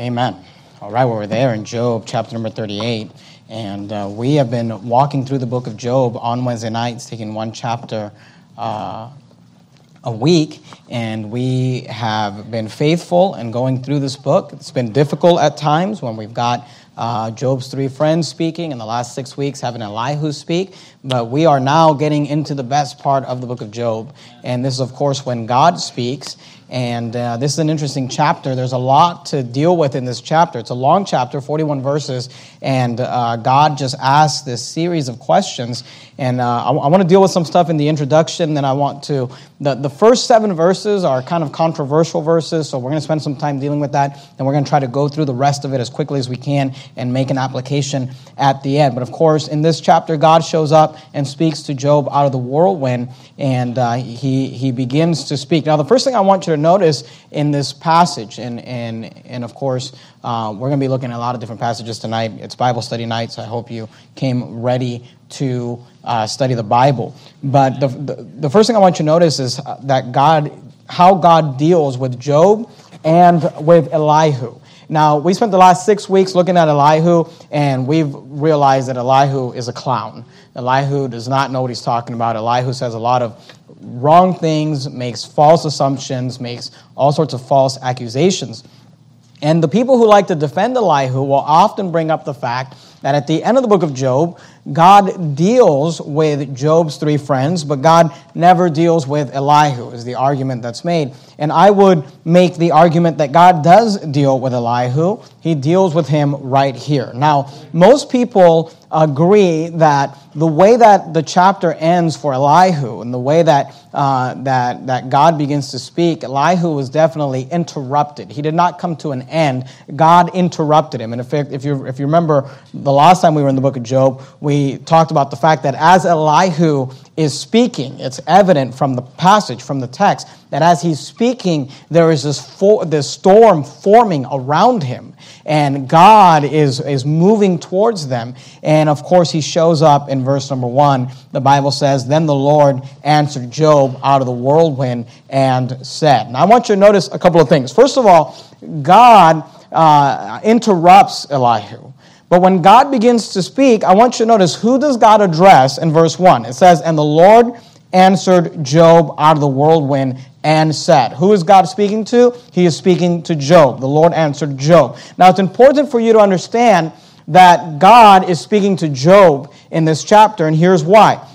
Amen. All right, well, we're there in Job chapter number 38. And uh, we have been walking through the book of Job on Wednesday nights, taking one chapter uh, a week. And we have been faithful in going through this book. It's been difficult at times when we've got uh, Job's three friends speaking in the last six weeks, having Elihu speak. But we are now getting into the best part of the book of Job. And this is, of course, when God speaks. And uh, this is an interesting chapter. There's a lot to deal with in this chapter. It's a long chapter, 41 verses, and uh, God just asks this series of questions. And uh, I, want to deal with some stuff in the introduction. Then I want to. The, the first seven verses are kind of controversial verses, so we're going to spend some time dealing with that. And we're going to try to go through the rest of it as quickly as we can and make an application at the end. But of course, in this chapter, God shows up and speaks to Job out of the whirlwind, and uh, he, he begins to speak. Now, the first thing I want you to notice in this passage, and, and, and of course, uh, we're going to be looking at a lot of different passages tonight. It's Bible study night, so I hope you came ready to uh, study the Bible. But the, the, the first thing I want you to notice is that God, how God deals with Job and with Elihu. Now, we spent the last six weeks looking at Elihu, and we've realized that Elihu is a clown. Elihu does not know what he's talking about. Elihu says a lot of wrong things, makes false assumptions, makes all sorts of false accusations. And the people who like to defend Elihu will often bring up the fact that at the end of the book of Job, God deals with Job's three friends, but God never deals with Elihu, is the argument that's made. And I would make the argument that God does deal with Elihu. He deals with him right here. Now, most people agree that the way that the chapter ends for Elihu and the way that, uh, that, that God begins to speak, Elihu was definitely interrupted. He did not come to an end. God interrupted him. And if, if, you, if you remember the last time we were in the book of Job, we talked about the fact that as Elihu is speaking, it's evident from the passage, from the text, that as he's speaking, there is this, for, this storm forming around him, and God is, is moving towards them. And of course, he shows up in verse number one. The Bible says, Then the Lord answered Job out of the whirlwind and said. Now, I want you to notice a couple of things. First of all, God uh, interrupts Elihu. But when God begins to speak, I want you to notice who does God address in verse 1? It says, And the Lord answered Job out of the whirlwind and said. Who is God speaking to? He is speaking to Job. The Lord answered Job. Now, it's important for you to understand that God is speaking to Job in this chapter, and here's why.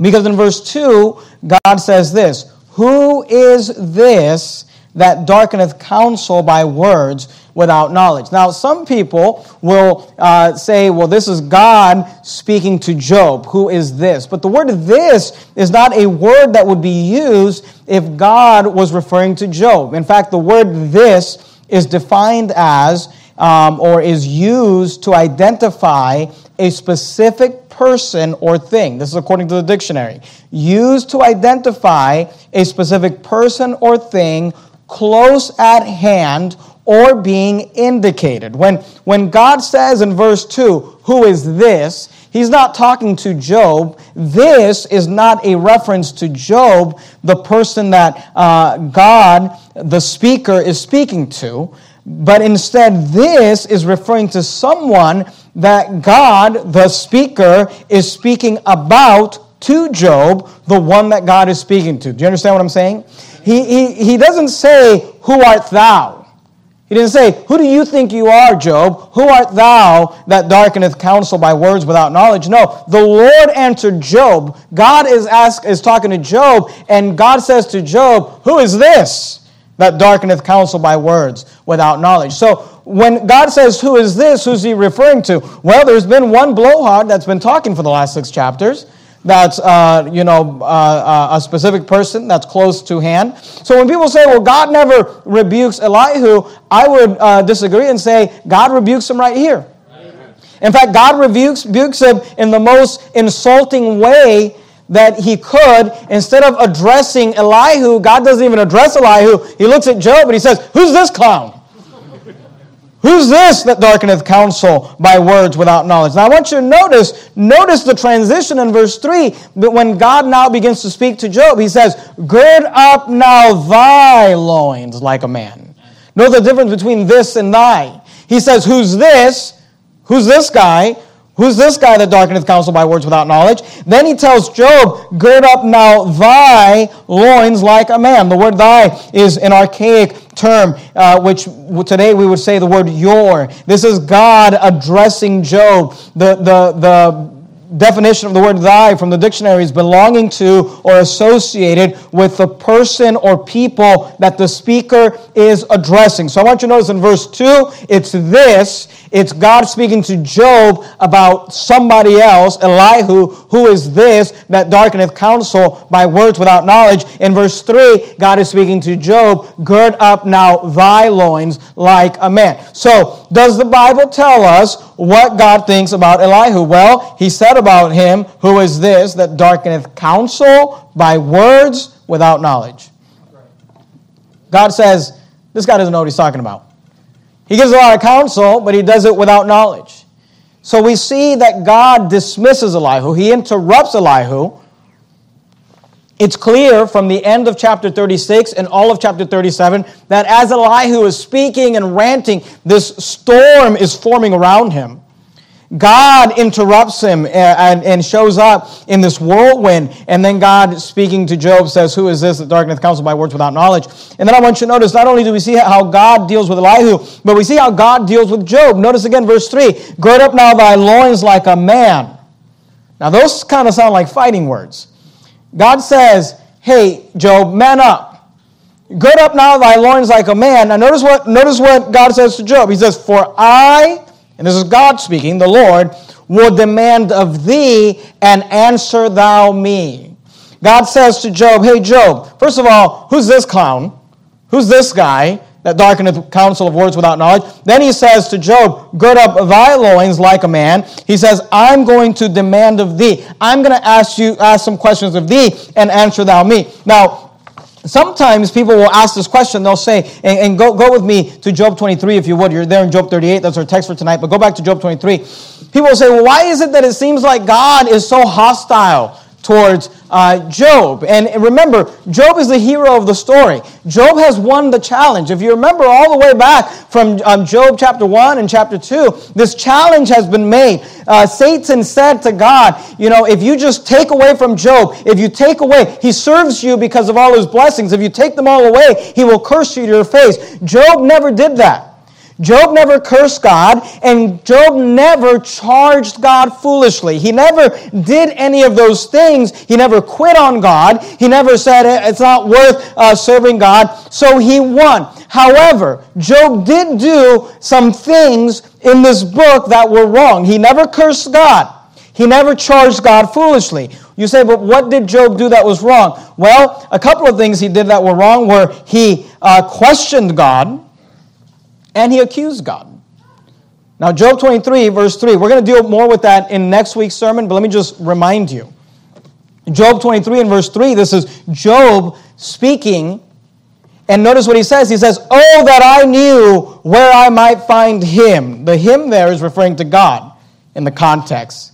Because in verse 2, God says this Who is this that darkeneth counsel by words without knowledge. Now, some people will uh, say, well, this is God speaking to Job. Who is this? But the word this is not a word that would be used if God was referring to Job. In fact, the word this is defined as um, or is used to identify a specific person or thing. This is according to the dictionary. Used to identify a specific person or thing close at hand or being indicated. When, when God says in verse 2, Who is this? He's not talking to Job. This is not a reference to Job, the person that uh, God, the speaker, is speaking to. But instead, this is referring to someone that God, the speaker, is speaking about to Job, the one that God is speaking to. Do you understand what I'm saying? He, he, he doesn't say, Who art thou? He didn't say, Who do you think you are, Job? Who art thou that darkeneth counsel by words without knowledge? No, the Lord answered Job. God is, ask, is talking to Job, and God says to Job, Who is this that darkeneth counsel by words without knowledge? So when God says, Who is this? Who's he referring to? Well, there's been one blowhard that's been talking for the last six chapters that's uh, you know uh, uh, a specific person that's close to hand. So when people say, "Well, God never rebukes Elihu," I would uh, disagree and say God rebukes him right here. In fact, God rebukes, rebukes him in the most insulting way that he could. Instead of addressing Elihu, God doesn't even address Elihu. He looks at Job and he says, "Who's this clown?" Who's this that darkeneth counsel by words without knowledge? Now I want you to notice, notice the transition in verse 3. But when God now begins to speak to Job, he says, Gird up now thy loins like a man. Know the difference between this and thy. He says, Who's this? Who's this guy? Who's this guy that darkeneth counsel by words without knowledge? Then he tells Job, Gird up now thy loins like a man. The word thy is an archaic term, uh, which today we would say the word your. This is God addressing Job. The, the, the definition of the word thy from the dictionary is belonging to or associated with the person or people that the speaker is addressing. So I want you to notice in verse 2, it's this. It's God speaking to Job about somebody else, Elihu, who is this that darkeneth counsel by words without knowledge. In verse 3, God is speaking to Job, gird up now thy loins like a man. So, does the Bible tell us what God thinks about Elihu? Well, he said about him, who is this that darkeneth counsel by words without knowledge. God says, this guy doesn't know what he's talking about. He gives a lot of counsel, but he does it without knowledge. So we see that God dismisses Elihu. He interrupts Elihu. It's clear from the end of chapter 36 and all of chapter 37 that as Elihu is speaking and ranting, this storm is forming around him. God interrupts him eh, and, and, shows up in this whirlwind. And then God, speaking to Job, says, Who is this that darkeneth counsel by words without knowledge? And then I want you to notice not only do we see how God deals with Elihu, but we see how God deals with Job. Notice again, verse 3 Gird up now thy loins like a man. Now, those kind of sound like fighting words. God says, Hey, Job, man up. Gird up now thy loins like a man. Now, notice what, notice what God says to Job. He says, For I and this is God speaking, the Lord, will demand of thee and answer thou me. God says to Job, Hey, Job, first of all, who's this clown? Who's this guy that darkeneth the counsel of words without knowledge? Then he says to Job, Gird up thy loins like a man. He says, I'm going to demand of thee. I'm going to ask you, ask some questions of thee and answer thou me. Now, Sometimes people will ask this question. They'll say, and, and, go, go with me to Job 23 if you would. You're there in Job 38. That's our text for tonight. But go back to Job 23. People will say, well, why is it that it seems like God is so hostile towards uh, Job. And remember, Job is the hero of the story. Job has won the challenge. If you remember all the way back from um, Job chapter 1 and chapter 2, this challenge has been made. Uh, Satan said to God, You know, if you just take away from Job, if you take away, he serves you because of all his blessings. If you take them all away, he will curse you to your face. Job never did that. Job never cursed God, and Job never charged God foolishly. He never did any of those things. He never quit on God. He never said it's not worth uh, serving God. So he won. However, Job did do some things in this book that were wrong. He never cursed God. He never charged God foolishly. You say, but what did Job do that was wrong? Well, a couple of things he did that were wrong were he uh, questioned God and he accused God. Now, Job 23, verse 3, we're going to deal more with that in next week's sermon, but let me just remind you. Job 23 and verse 3, this is Job speaking. And notice what he says. He says, Oh, that I knew where I might find him. The him there is referring to God in the context.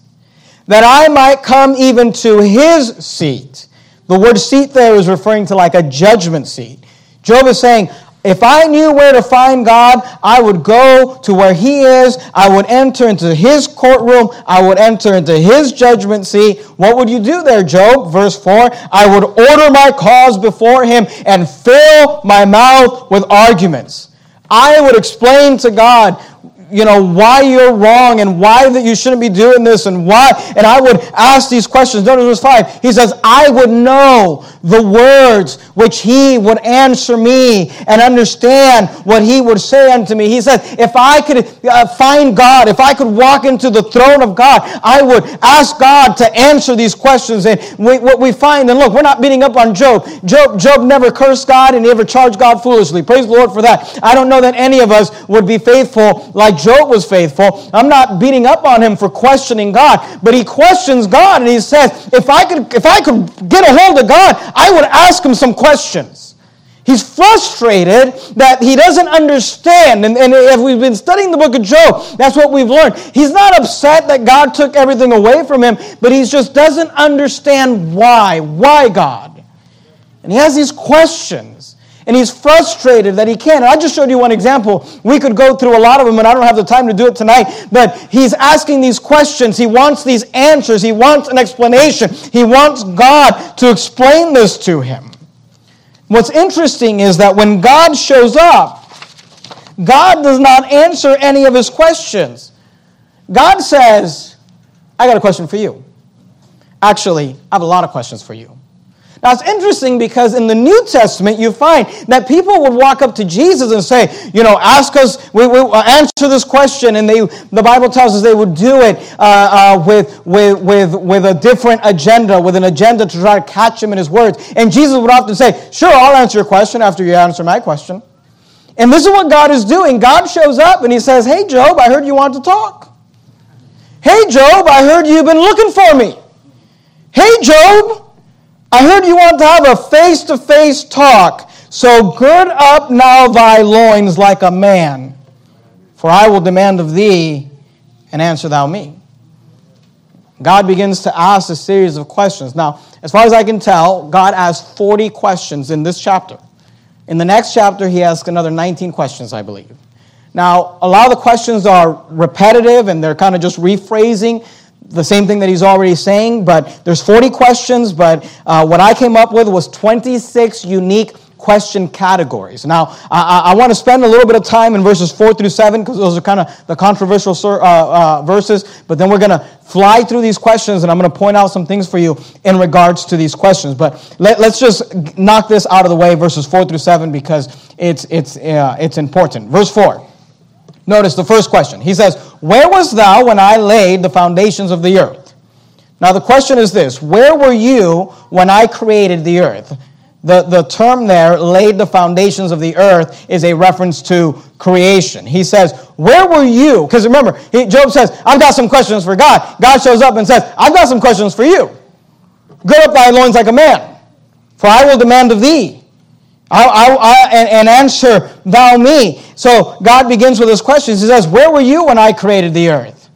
That I might come even to his seat. The word seat there is referring to like a judgment seat. Job is saying, if I knew where to find God, I would go to where He is. I would enter into His courtroom. I would enter into His judgment seat. What would you do there, Job? Verse 4 I would order my cause before Him and fill my mouth with arguments. I would explain to God you know, why you're wrong and why that you shouldn't be doing this and why. And I would ask these questions. Notice verse 5. He says, I would know the words which he would answer me and understand what he would say unto me. He said, if I could uh, find God, if I could walk into the throne of God, I would ask God to answer these questions. And we, what we find, and look, we're not beating up on Job. Job. Job never cursed God and he never charged God foolishly. Praise the Lord for that. I don't know that any of us would be faithful like Job was faithful. I'm not beating up on him for questioning God, but he questions God and he says, if I could, if I could get a hold of God, I would ask him some questions. He's frustrated that he doesn't understand. And, and if we've been studying the book of Job, that's what we've learned. He's not upset that God took everything away from him, but he just doesn't understand why. Why God? And he has these questions. And he's frustrated that he can't. And I just showed you one example. We could go through a lot of them, and I don't have the time to do it tonight. But he's asking these questions. He wants these answers. He wants an explanation. He wants God to explain this to him. What's interesting is that when God shows up, God does not answer any of his questions. God says, I got a question for you. Actually, I have a lot of questions for you. Now it's interesting because in the New Testament you find that people would walk up to Jesus and say, you know, ask us, we, we uh, answer this question, and they, the Bible tells us they would do it uh, uh, with, with, with, with a different agenda, with an agenda to try to catch him in his words. And Jesus would often say, sure, I'll answer your question after you answer my question. And this is what God is doing. God shows up and he says, hey, Job, I heard you want to talk. Hey, Job, I heard you've been looking for me. Hey, Job, I heard you want to have a face to face talk. So gird up now thy loins like a man, for I will demand of thee, and answer thou me. God begins to ask a series of questions. Now, as far as I can tell, God asked 40 questions in this chapter. In the next chapter, he asks another 19 questions, I believe. Now, a lot of the questions are repetitive and they're kind of just rephrasing the same thing that he's already saying, but there's 40 questions, but uh, what I came up with was 26 unique question categories. Now, I, I, want to spend a little bit of time in verses 4 through 7 because those are kind of the controversial uh, uh, verses, but then we're going to fly through these questions and I'm going to point out some things for you in regards to these questions. But let, us just knock this out of the way, verses 4 through 7, because it's, it's, uh, it's important. Verse 4. Notice the first question. He says, Where was thou when I laid the foundations of the earth? Now, the question is this Where were you when I created the earth? The, the term there, laid the foundations of the earth, is a reference to creation. He says, Where were you? Because remember, he, Job says, I've got some questions for God. God shows up and says, I've got some questions for you. Gird up thy loins like a man, for I will demand of thee. I, I, I, and, and answer thou me. So God begins with his questions. He says, Where were you when I created the earth?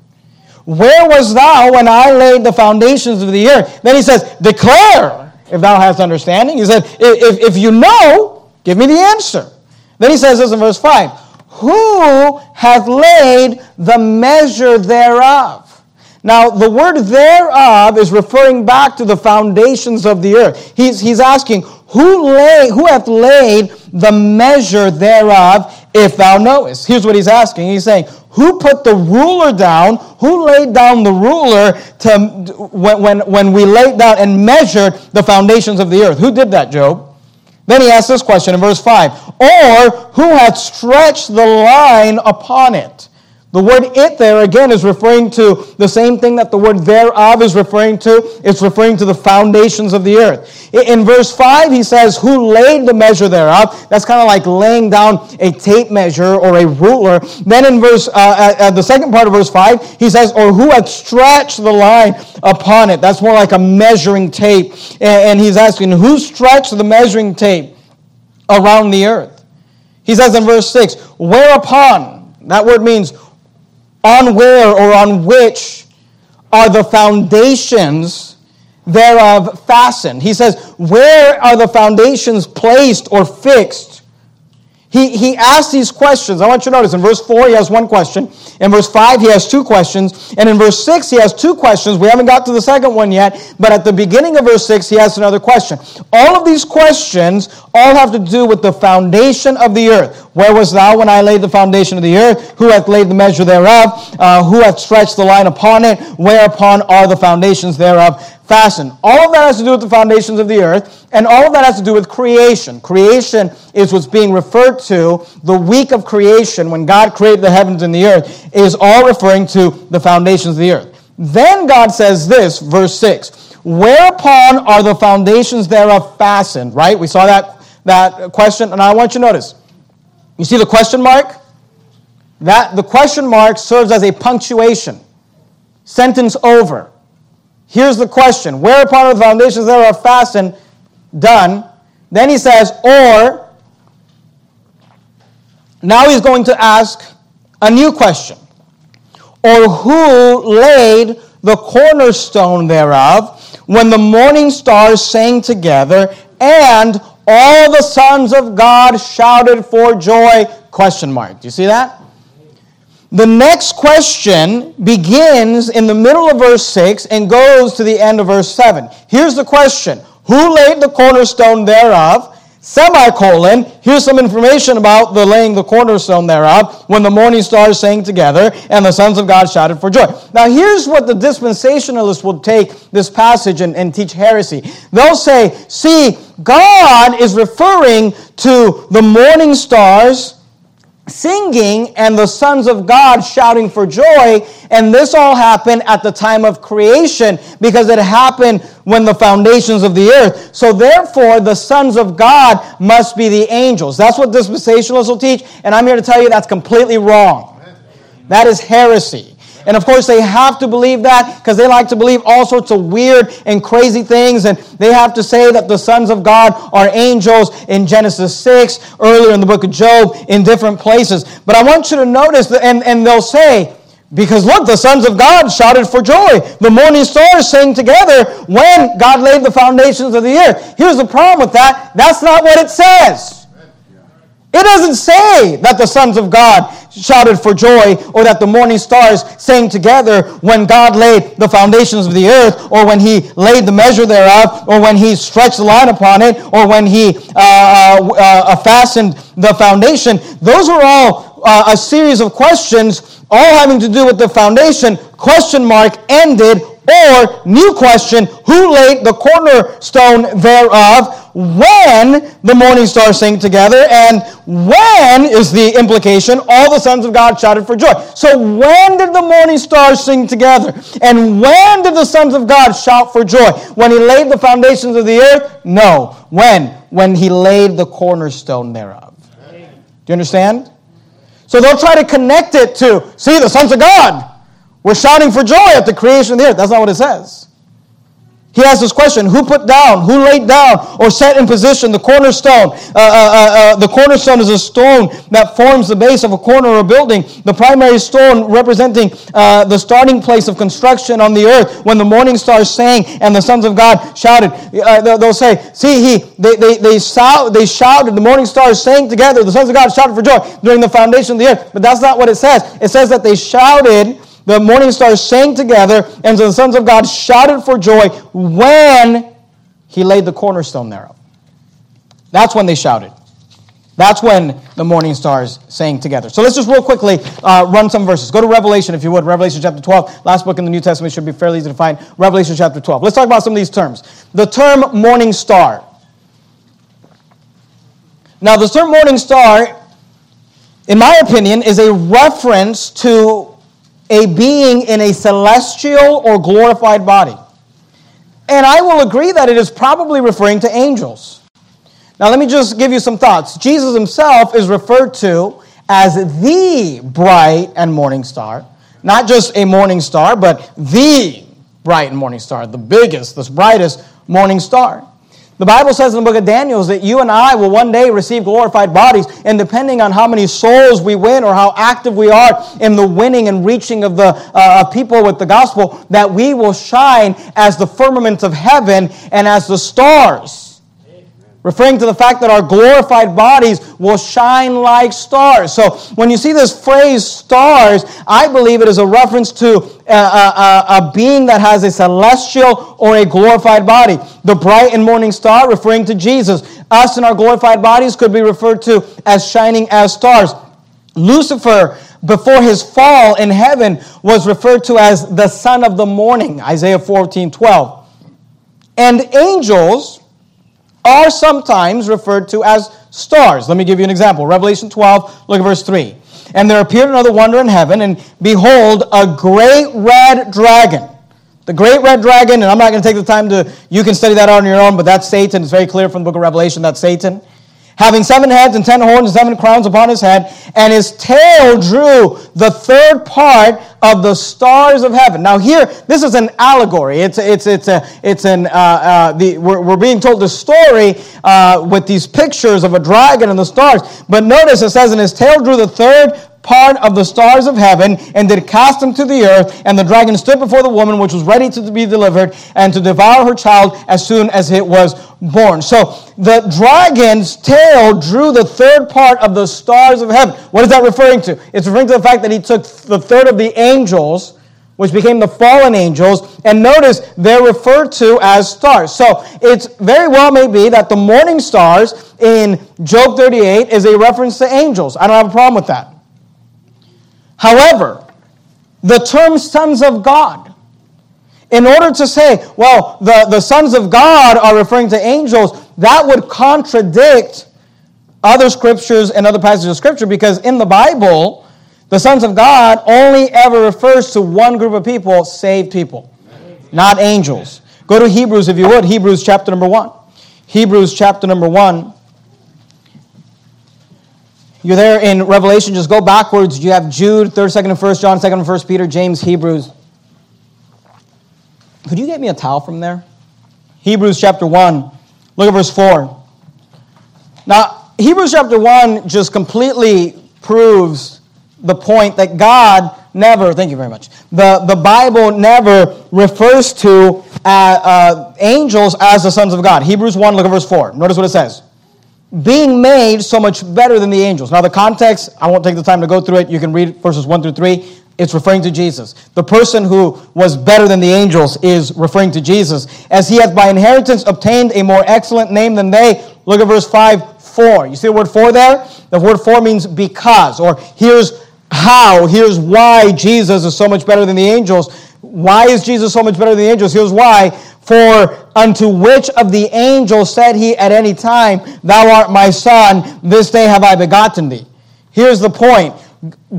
Where was thou when I laid the foundations of the earth? Then he says, Declare if thou hast understanding. He said, If, if you know, give me the answer. Then he says this in verse 5 Who hath laid the measure thereof? Now, the word thereof is referring back to the foundations of the earth. He's, he's asking, who, lay, who hath laid the measure thereof, if thou knowest? Here's what he's asking. He's saying, Who put the ruler down? Who laid down the ruler to, when, when, when we laid down and measured the foundations of the earth? Who did that, Job? Then he asks this question in verse 5 Or who hath stretched the line upon it? The word it there again is referring to the same thing that the word thereof is referring to. It's referring to the foundations of the earth. In verse 5, he says, Who laid the measure thereof? That's kind of like laying down a tape measure or a ruler. Then in verse, uh, at, at the second part of verse 5, he says, Or who had stretched the line upon it? That's more like a measuring tape. And he's asking, Who stretched the measuring tape around the earth? He says in verse 6, Whereupon, that word means on where or on which are the foundations thereof fastened. He says, Where are the foundations placed or fixed? He, he asks these questions. I want you to notice in verse 4, he has one question. In verse 5, he has two questions. And in verse 6, he has two questions. We haven't got to the second one yet, but at the beginning of verse 6, he has another question. All of these questions all have to do with the foundation of the earth. Where was thou when I laid the foundation of the earth? Who hath laid the measure thereof? Uh, who hath stretched the line upon it? Whereupon are the foundations thereof fastened? All of that has to do with the foundations of the earth, and all of that has to do with creation. Creation is what's being referred to. The week of creation, when God created the heavens and the earth, is all referring to the foundations of the earth. Then God says this, verse 6 Whereupon are the foundations thereof fastened? Right? We saw that, that question, and I want you to notice you see the question mark? That the question mark serves as a punctuation. Sentence over. Here's the question. Whereupon are the foundations thereof fastened? Done. Then he says, or now he's going to ask a new question. Or who laid the cornerstone thereof when the morning stars sang together and all the sons of God shouted for joy. Question mark. Do you see that? The next question begins in the middle of verse 6 and goes to the end of verse 7. Here's the question Who laid the cornerstone thereof? Semicolon, here's some information about the laying the cornerstone thereof when the morning stars sang together and the sons of God shouted for joy. Now, here's what the dispensationalists will take this passage and, and teach heresy. They'll say, see, God is referring to the morning stars singing and the sons of God shouting for joy. And this all happened at the time of creation because it happened when the foundations of the earth. So therefore, the sons of God must be the angels. That's what dispensationalists will teach. And I'm here to tell you that's completely wrong. That is heresy. And of course, they have to believe that because they like to believe all sorts of weird and crazy things. And they have to say that the sons of God are angels in Genesis 6, earlier in the book of Job, in different places. But I want you to notice, that, and, and they'll say, because look, the sons of God shouted for joy. The morning stars sang together when God laid the foundations of the earth. Here's the problem with that that's not what it says. It doesn't say that the sons of God shouted for joy or that the morning stars sang together when God laid the foundations of the earth or when he laid the measure thereof or when he stretched the line upon it or when he uh, uh, uh, fastened the foundation. Those are all uh, a series of questions, all having to do with the foundation. Question mark ended or, new question, who laid the cornerstone thereof? When the morning stars sang together, and when is the implication? All the sons of God shouted for joy. So, when did the morning stars sing together? And when did the sons of God shout for joy? When he laid the foundations of the earth? No. When? When he laid the cornerstone thereof. Do you understand? So they'll try to connect it to, see, the sons of God we're shouting for joy at the creation of the earth. That's not what it says. He asks this question Who put down, who laid down, or set in position the cornerstone? Uh, uh, uh, uh, the cornerstone is a stone that forms the base of a corner or a building. The primary stone representing uh, the starting place of construction on the earth. When the morning stars sang and the sons of God shouted, uh, they'll say, See, he, they, they, they, shout, they shouted, the morning stars sang together, the sons of God shouted for joy during the foundation of the earth. But that's not what it says. It says that they shouted the morning stars sang together, and the sons of God shouted for joy when he laid the cornerstone thereof. That's when they shouted. That's when the morning stars sang together. So let's just real quickly uh, run some verses. Go to Revelation, if you would. Revelation chapter 12. Last book in the New Testament should be fairly easy to find. Revelation chapter 12. Let's talk about some of these terms. The term morning star. Now, the term morning star, in my opinion, is a reference to a being in a celestial or glorified body. And I will agree that it is probably referring to angels. Now, let me just give you some thoughts. Jesus himself is referred to as the bright and morning star, not just a morning star, but the bright and morning star, the biggest, the brightest morning star. The Bible says in the book of Daniel that you and I will one day receive glorified bodies, and depending on how many souls we win or how active we are in the winning and reaching of the uh, people with the gospel, that we will shine as the firmament of heaven and as the stars referring to the fact that our glorified bodies will shine like stars. So when you see this phrase stars, I believe it is a reference to a, a, a, being that has a celestial or a glorified body. The bright and morning star referring to Jesus. Us in our glorified bodies could be referred to as shining as stars. Lucifer before his fall in heaven was referred to as the son of the morning, Isaiah 14, 12. And angels are sometimes referred to as stars. Let me give you an example. Revelation 12, look at verse 3. And there appeared another wonder in heaven, and behold, a great red dragon. The great red dragon, and I'm not going to take the time to, you can study that on your own, but that's Satan. It's very clear from the book of Revelation that's Satan having seven heads and ten horns and seven crowns upon his head, and his tail drew the third part of the stars of heaven. Now, here, this is an allegory. It's it's it's a it's an uh, uh, the we're, we're being told the story uh, with these pictures of a dragon and the stars. But notice it says, and his tail drew the third part of the stars of heaven and did cast them to the earth. And the dragon stood before the woman, which was ready to be delivered and to devour her child as soon as it was born. So the dragon's tail drew the third part of the stars of heaven. What is that referring to? It's referring to the fact that he took the third of the angels which became the fallen angels. And notice they're referred to as stars. So it's very well may be that the morning stars in Job 38 is a reference to angels. I don't have a problem with that. However, the term sons of God, in order to say, well, the, the sons of God are referring to angels, that would contradict other scriptures and other passages of scripture because in the Bible, the sons of God only ever refers to one group of people, saved people, not angels. Go to Hebrews, if you would, Hebrews chapter number 1. Hebrews chapter number 1. You're there in Revelation, just go backwards. You have Jude, 3rd, 2nd, and 1st John, 2nd, and 1st Peter, James, Hebrews. Could you get me a towel from there? Hebrews chapter 1. Look at verse 4. Now, Hebrews chapter 1 just completely proves the point that God never, thank you very much, the, the Bible never refers to uh, uh, angels as the sons of God. Hebrews 1, look at verse 4. Notice what it says. Being made so much better than the angels. Now, the context, I won't take the time to go through it. You can read verses 1 through 3. It's referring to Jesus. The person who was better than the angels is referring to Jesus. As he has by inheritance obtained a more excellent name than they. Look at verse 5, 4. You see the word for there? The word for means because, or here's how. Here's why Jesus is so much better than the angels. Why is Jesus so much better than the angels? Here's why. For unto which of the angels said he at any time, Thou art my son, this day have I begotten thee? Here's the point.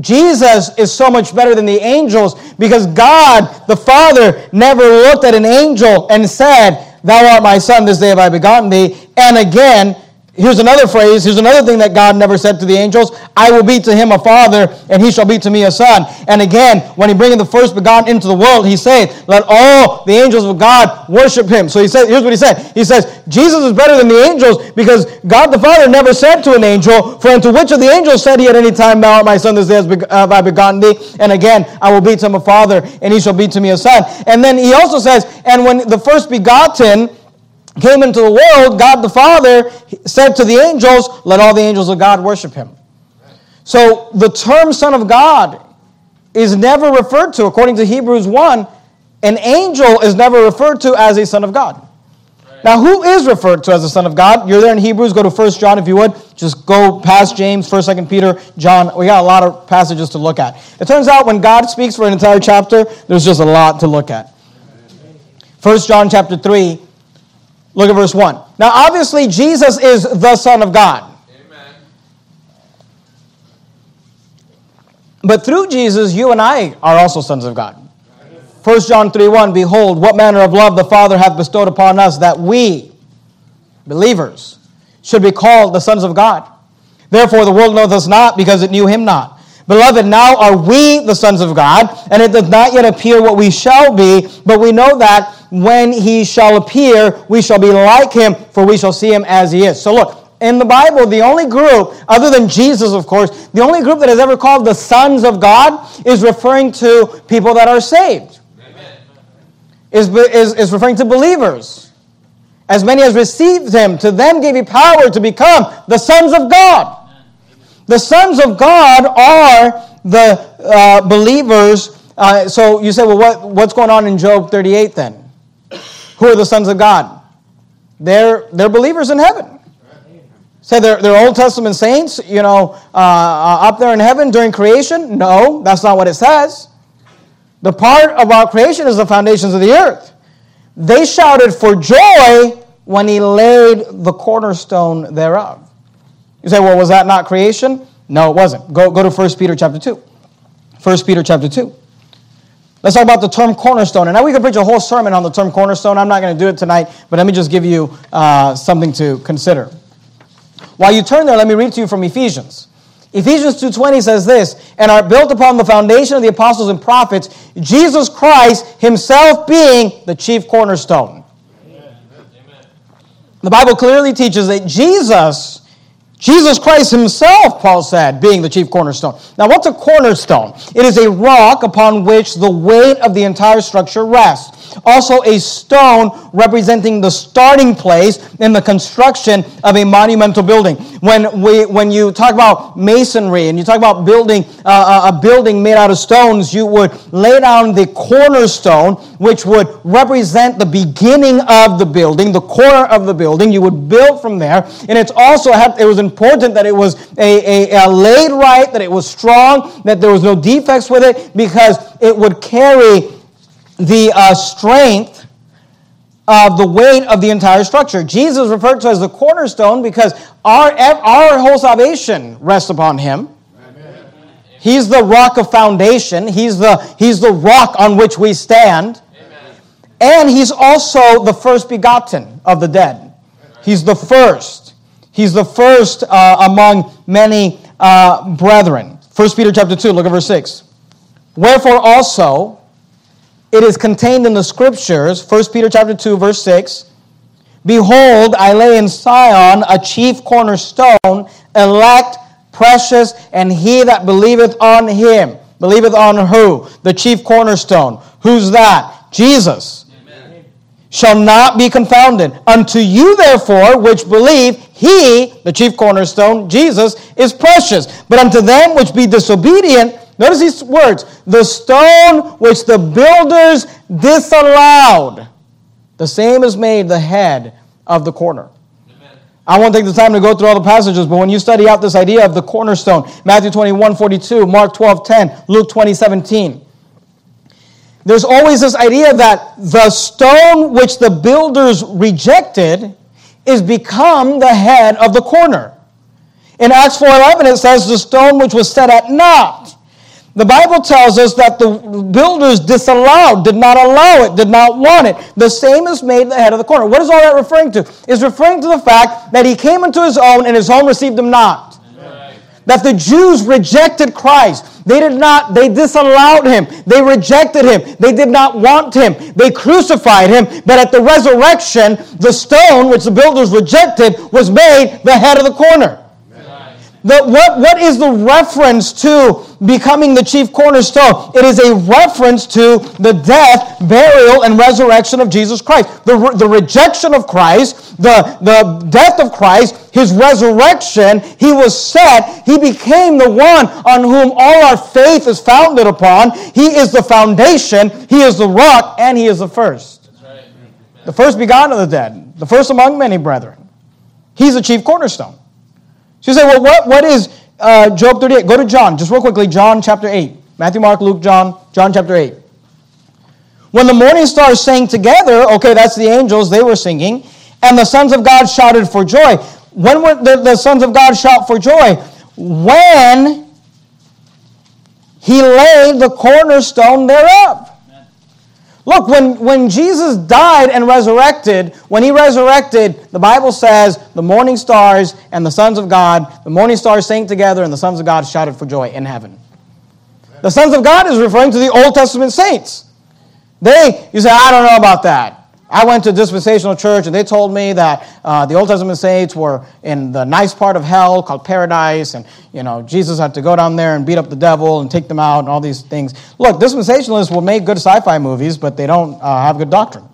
Jesus is so much better than the angels because God, the Father, never looked at an angel and said, Thou art my son, this day have I begotten thee. And again, Here's another phrase. Here's another thing that God never said to the angels. I will be to him a father, and he shall be to me a son. And again, when he bringeth the first begotten into the world, he said, Let all the angels of God worship him. So he said, here's what he said. He says, Jesus is better than the angels because God the Father never said to an angel, For unto which of the angels said he at any time, Thou art my son, this day have I begotten thee. And again, I will be to him a father, and he shall be to me a son. And then he also says, And when the first begotten, came into the world, God the Father said to the angels, Let all the angels of God worship him. So the term Son of God is never referred to, according to Hebrews 1, an angel is never referred to as a Son of God. Now, who is referred to as a Son of God? You're there in Hebrews. Go to 1 John if you would. Just go past James, 1st, 2nd Peter, John. We got a lot of passages to look at. It turns out when God speaks for an entire chapter, there's just a lot to look at. 1 John chapter 3, Look at verse 1. Now, obviously, Jesus is the Son of God. Amen. But through Jesus, you and I are also sons of God. 1 John 3 1 Behold, what manner of love the Father hath bestowed upon us that we, believers, should be called the sons of God. Therefore, the world knoweth us not because it knew him not. Beloved, now are we the sons of God, and it does not yet appear what we shall be, but we know that when he shall appear, we shall be like him, for we shall see him as he is. So look, in the Bible, the only group, other than Jesus, of course, the only group that is ever called the sons of God is referring to people that are saved. Is, is, is referring to believers. As many as received him, to them gave he power to become the sons of God. The sons of God are the uh, believers. Uh, so you say, well, what, what's going on in Job 38 then? Who are the sons of God? They're, they're believers in heaven. Say they're, they're Old Testament saints, you know, uh, uh, up there in heaven during creation? No, that's not what it says. The part about creation is the foundations of the earth. They shouted for joy when he laid the cornerstone thereof. You say, well, was that not creation? No, it wasn't. Go, go to 1 Peter chapter 2. 1 Peter chapter 2. Let's talk about the term cornerstone. And now we could preach a whole sermon on the term cornerstone. I'm not going to do it tonight, but let me just give you uh, something to consider. While you turn there, let me read to you from Ephesians. Ephesians 2:20 says this, and are built upon the foundation of the apostles and prophets, Jesus Christ himself being the chief cornerstone. Amen. The Bible clearly teaches that Jesus Jesus Christ himself, Paul said, being the chief cornerstone. Now, what's a cornerstone? It is a rock upon which the weight of the entire structure rests also a stone representing the starting place in the construction of a monumental building. When, we, when you talk about masonry and you talk about building uh, a building made out of stones, you would lay down the cornerstone, which would represent the beginning of the building, the corner of the building. You would build from there. And it's also, it was important that it was a, a, a laid right, that it was strong, that there was no defects with it, because it would carry the uh, strength of the weight of the entire structure. Jesus referred to as the cornerstone because our, our whole salvation rests upon him. Amen. He's the rock of foundation. He's the, he's the rock on which we stand. Amen. And he's also the first begotten of the dead. He's the first. He's the first uh, among many uh, brethren. 1 Peter chapter 2, look at verse 6. Wherefore also, it is contained in the scriptures, 1 Peter chapter 2, verse 6. Behold, I lay in Sion a chief cornerstone, elect, precious, and he that believeth on him. Believeth on who? The chief cornerstone. Who's that? Jesus. Shall not be confounded. Unto you, therefore, which believe, he, the chief cornerstone, Jesus, is precious. But unto them which be disobedient, Notice these words the stone which the builders disallowed, the same is made the head of the corner. I won't take the time to go through all the passages, but when you study out this idea of the cornerstone, Matthew 21 42, Mark 12 10, Luke 20 17, there's always this idea that the stone which the builders rejected is become the head of the corner. In Acts 4:11 it says the stone which was set at naught the Bible tells us that the builders disallowed, did not allow it, did not want it. The same is made the head of the corner. What is all that referring to? It's referring to the fact that he came into his own and his own received him not. Right. That the Jews rejected Christ. They did not, they disallowed him. They rejected him. They did not want him. They crucified him. But at the resurrection, the stone which the builders rejected was made the head of the corner. The, what, what is the reference to becoming the chief cornerstone? It is a reference to the death, burial, and resurrection of Jesus Christ. The, the rejection of Christ, the, the death of Christ, his resurrection, he was set. He became the one on whom all our faith is founded upon. He is the foundation, he is the rock, and he is the first. Right. The first begotten of the dead, the first among many brethren. He's the chief cornerstone. So you say, well, what, what is uh, Job 38? Go to John, just real quickly, John chapter 8. Matthew, Mark, Luke, John, John chapter 8. When the morning stars sang together, okay, that's the angels, they were singing, and the sons of God shouted for joy. When were the, the sons of God shout for joy? When he laid the cornerstone thereof. Look, when, when Jesus died and resurrected, when he resurrected, the Bible says the morning stars and the sons of God, the morning stars sang together and the sons of God shouted for joy in heaven. The sons of God is referring to the Old Testament saints. They, you say, I don't know about that. I went to dispensational church and they told me that uh, the Old Testament saints were in the nice part of hell called paradise, and you know Jesus had to go down there and beat up the devil and take them out and all these things. Look, dispensationalists will make good sci-fi movies, but they don't uh, have good doctrine.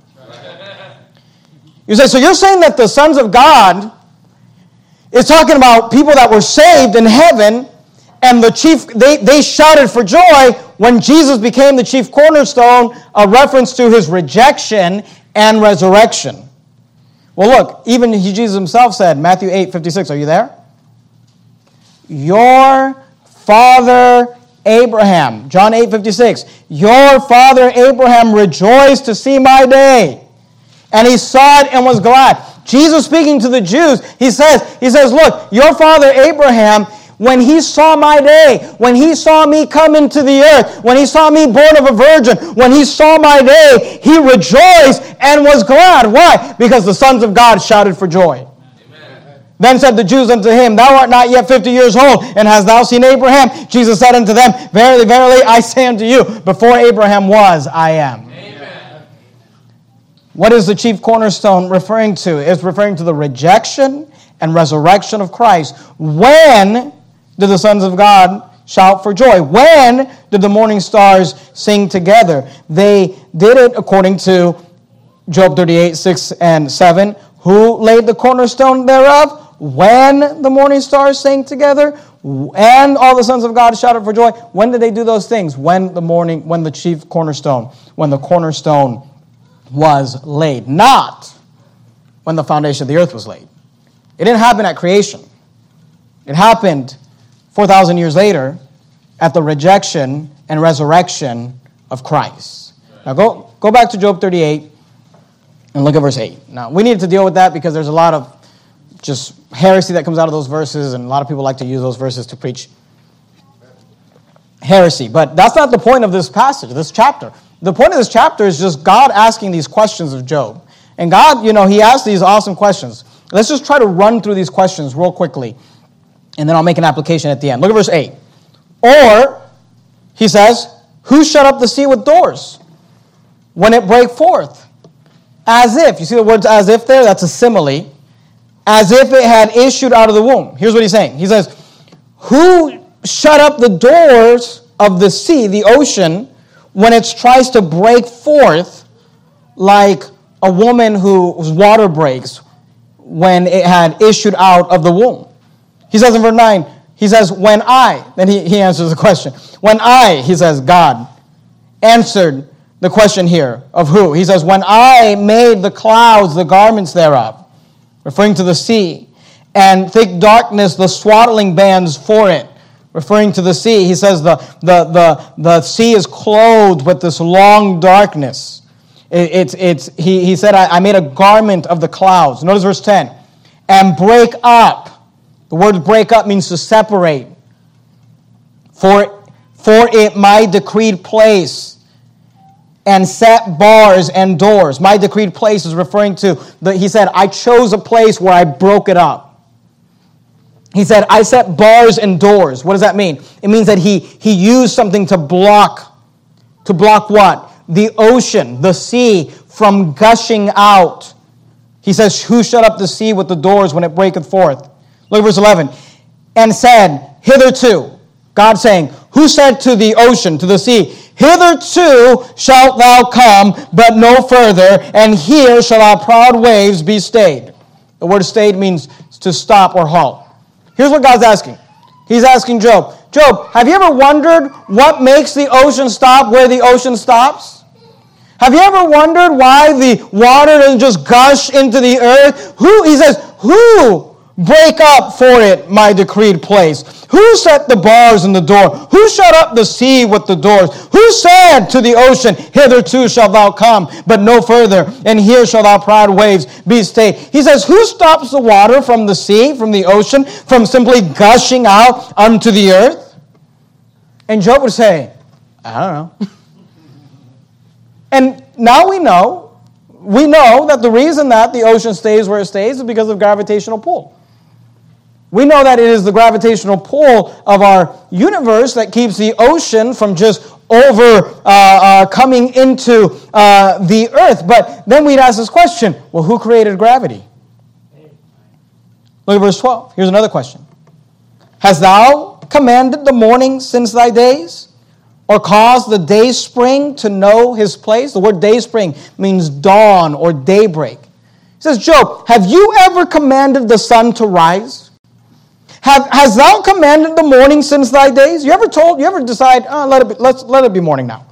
You say, so you're saying that the sons of God is talking about people that were saved in heaven, and the chief they, they shouted for joy when Jesus became the chief cornerstone, a reference to his rejection and resurrection. Well, look, even Jesus himself said, Matthew 8 56, are you there? Your father Abraham, John 8 56, your father Abraham rejoiced to see my day, and he saw it and was glad. Jesus speaking to the Jews, he says, he says, look, your father Abraham when he saw my day, when he saw me come into the earth, when he saw me born of a virgin, when he saw my day, he rejoiced and was glad. Why? Because the sons of God shouted for joy. Then said the Jews unto him, Thou art not yet fifty years old, and hast thou seen Abraham? Jesus said unto them, Verily, verily, I say unto you, before Abraham was, I am. Amen. What is the chief cornerstone referring to? It's referring to the rejection and resurrection of Christ, when did the sons of God shout for joy? When did the morning stars sing together? They did it according to Job 38, 6 and 7. Who laid the cornerstone thereof? When the morning stars sang together, and all the sons of God shouted for joy. When did they do those things? When the morning, when the chief cornerstone, when the cornerstone was laid, not when the foundation of the earth was laid. It didn't happen at creation. It happened 4,000 years later at the rejection and resurrection of Christ. Now go, go back to Job 38 and look at verse 8. Now, we need to deal with that because there's a lot of just heresy that comes out of those verses, and a lot of people like to use those verses to preach heresy. But that's not the point of this passage, this chapter. The point of this chapter is just God asking these questions of Job. And God, you know, He asked these awesome questions. Let's just try to run through these questions real quickly, and then I'll make an application at the end. Look at verse 8. Or, he says, Who shut up the sea with doors when it break forth? As if, you see the words as if there? That's a simile. As if it had issued out of the womb. Here's what he's saying. He says, Who shut up the doors of the sea, the ocean, when it tries to break forth like a woman whose water breaks when it had issued out of the womb? He says in verse 9, he says, When I, then he, he answers the question. When I, he says, God, answered the question here of who? He says, When I made the clouds the garments thereof, referring to the sea, and thick darkness the swaddling bands for it, referring to the sea. He says, The, the, the, the sea is clothed with this long darkness. It, it's, it's, he, he said, I, I made a garment of the clouds. Notice verse 10 and break up. The word break up means to separate. For, for it my decreed place and set bars and doors. My decreed place is referring to, the, he said, I chose a place where I broke it up. He said, I set bars and doors. What does that mean? It means that he, he used something to block, to block what? The ocean, the sea, from gushing out. He says, Who shut up the sea with the doors when it breaketh forth? Look at verse 11. And said, Hitherto, God saying, Who said to the ocean, to the sea, Hitherto shalt thou come, but no further, and here shall our proud waves be stayed. The word stayed means to stop or halt. Here's what God's asking He's asking Job, Job, have you ever wondered what makes the ocean stop where the ocean stops? Have you ever wondered why the water doesn't just gush into the earth? Who, he says, who Break up for it my decreed place. Who set the bars in the door? Who shut up the sea with the doors? Who said to the ocean, Hitherto shalt thou come, but no further, and here shall thy proud waves be stayed? He says, Who stops the water from the sea, from the ocean, from simply gushing out unto the earth? And Job would say, I don't know. and now we know, we know that the reason that the ocean stays where it stays is because of gravitational pull. We know that it is the gravitational pull of our universe that keeps the ocean from just over uh, uh, coming into uh, the earth. But then we'd ask this question well, who created gravity? Look at verse 12. Here's another question Hast thou commanded the morning since thy days? Or caused the day spring to know his place? The word day spring means dawn or daybreak. He says, Job, have you ever commanded the sun to rise? Have, has thou commanded the morning since thy days? You ever told, you ever decide, oh, let, it be, let's, let it be morning now?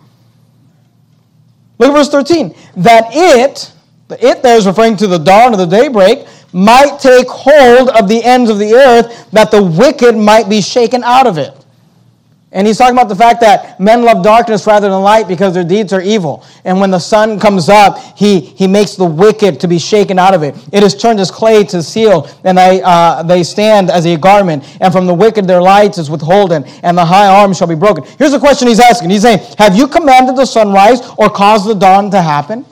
Look at verse 13. That it, the it there is referring to the dawn of the daybreak, might take hold of the ends of the earth, that the wicked might be shaken out of it. And he's talking about the fact that men love darkness rather than light because their deeds are evil. And when the sun comes up, he, he makes the wicked to be shaken out of it. It is turned as clay to seal, and they, uh, they stand as a garment. And from the wicked their light is withholden, and the high arm shall be broken. Here's the question he's asking. He's saying, Have you commanded the sunrise or caused the dawn to happen?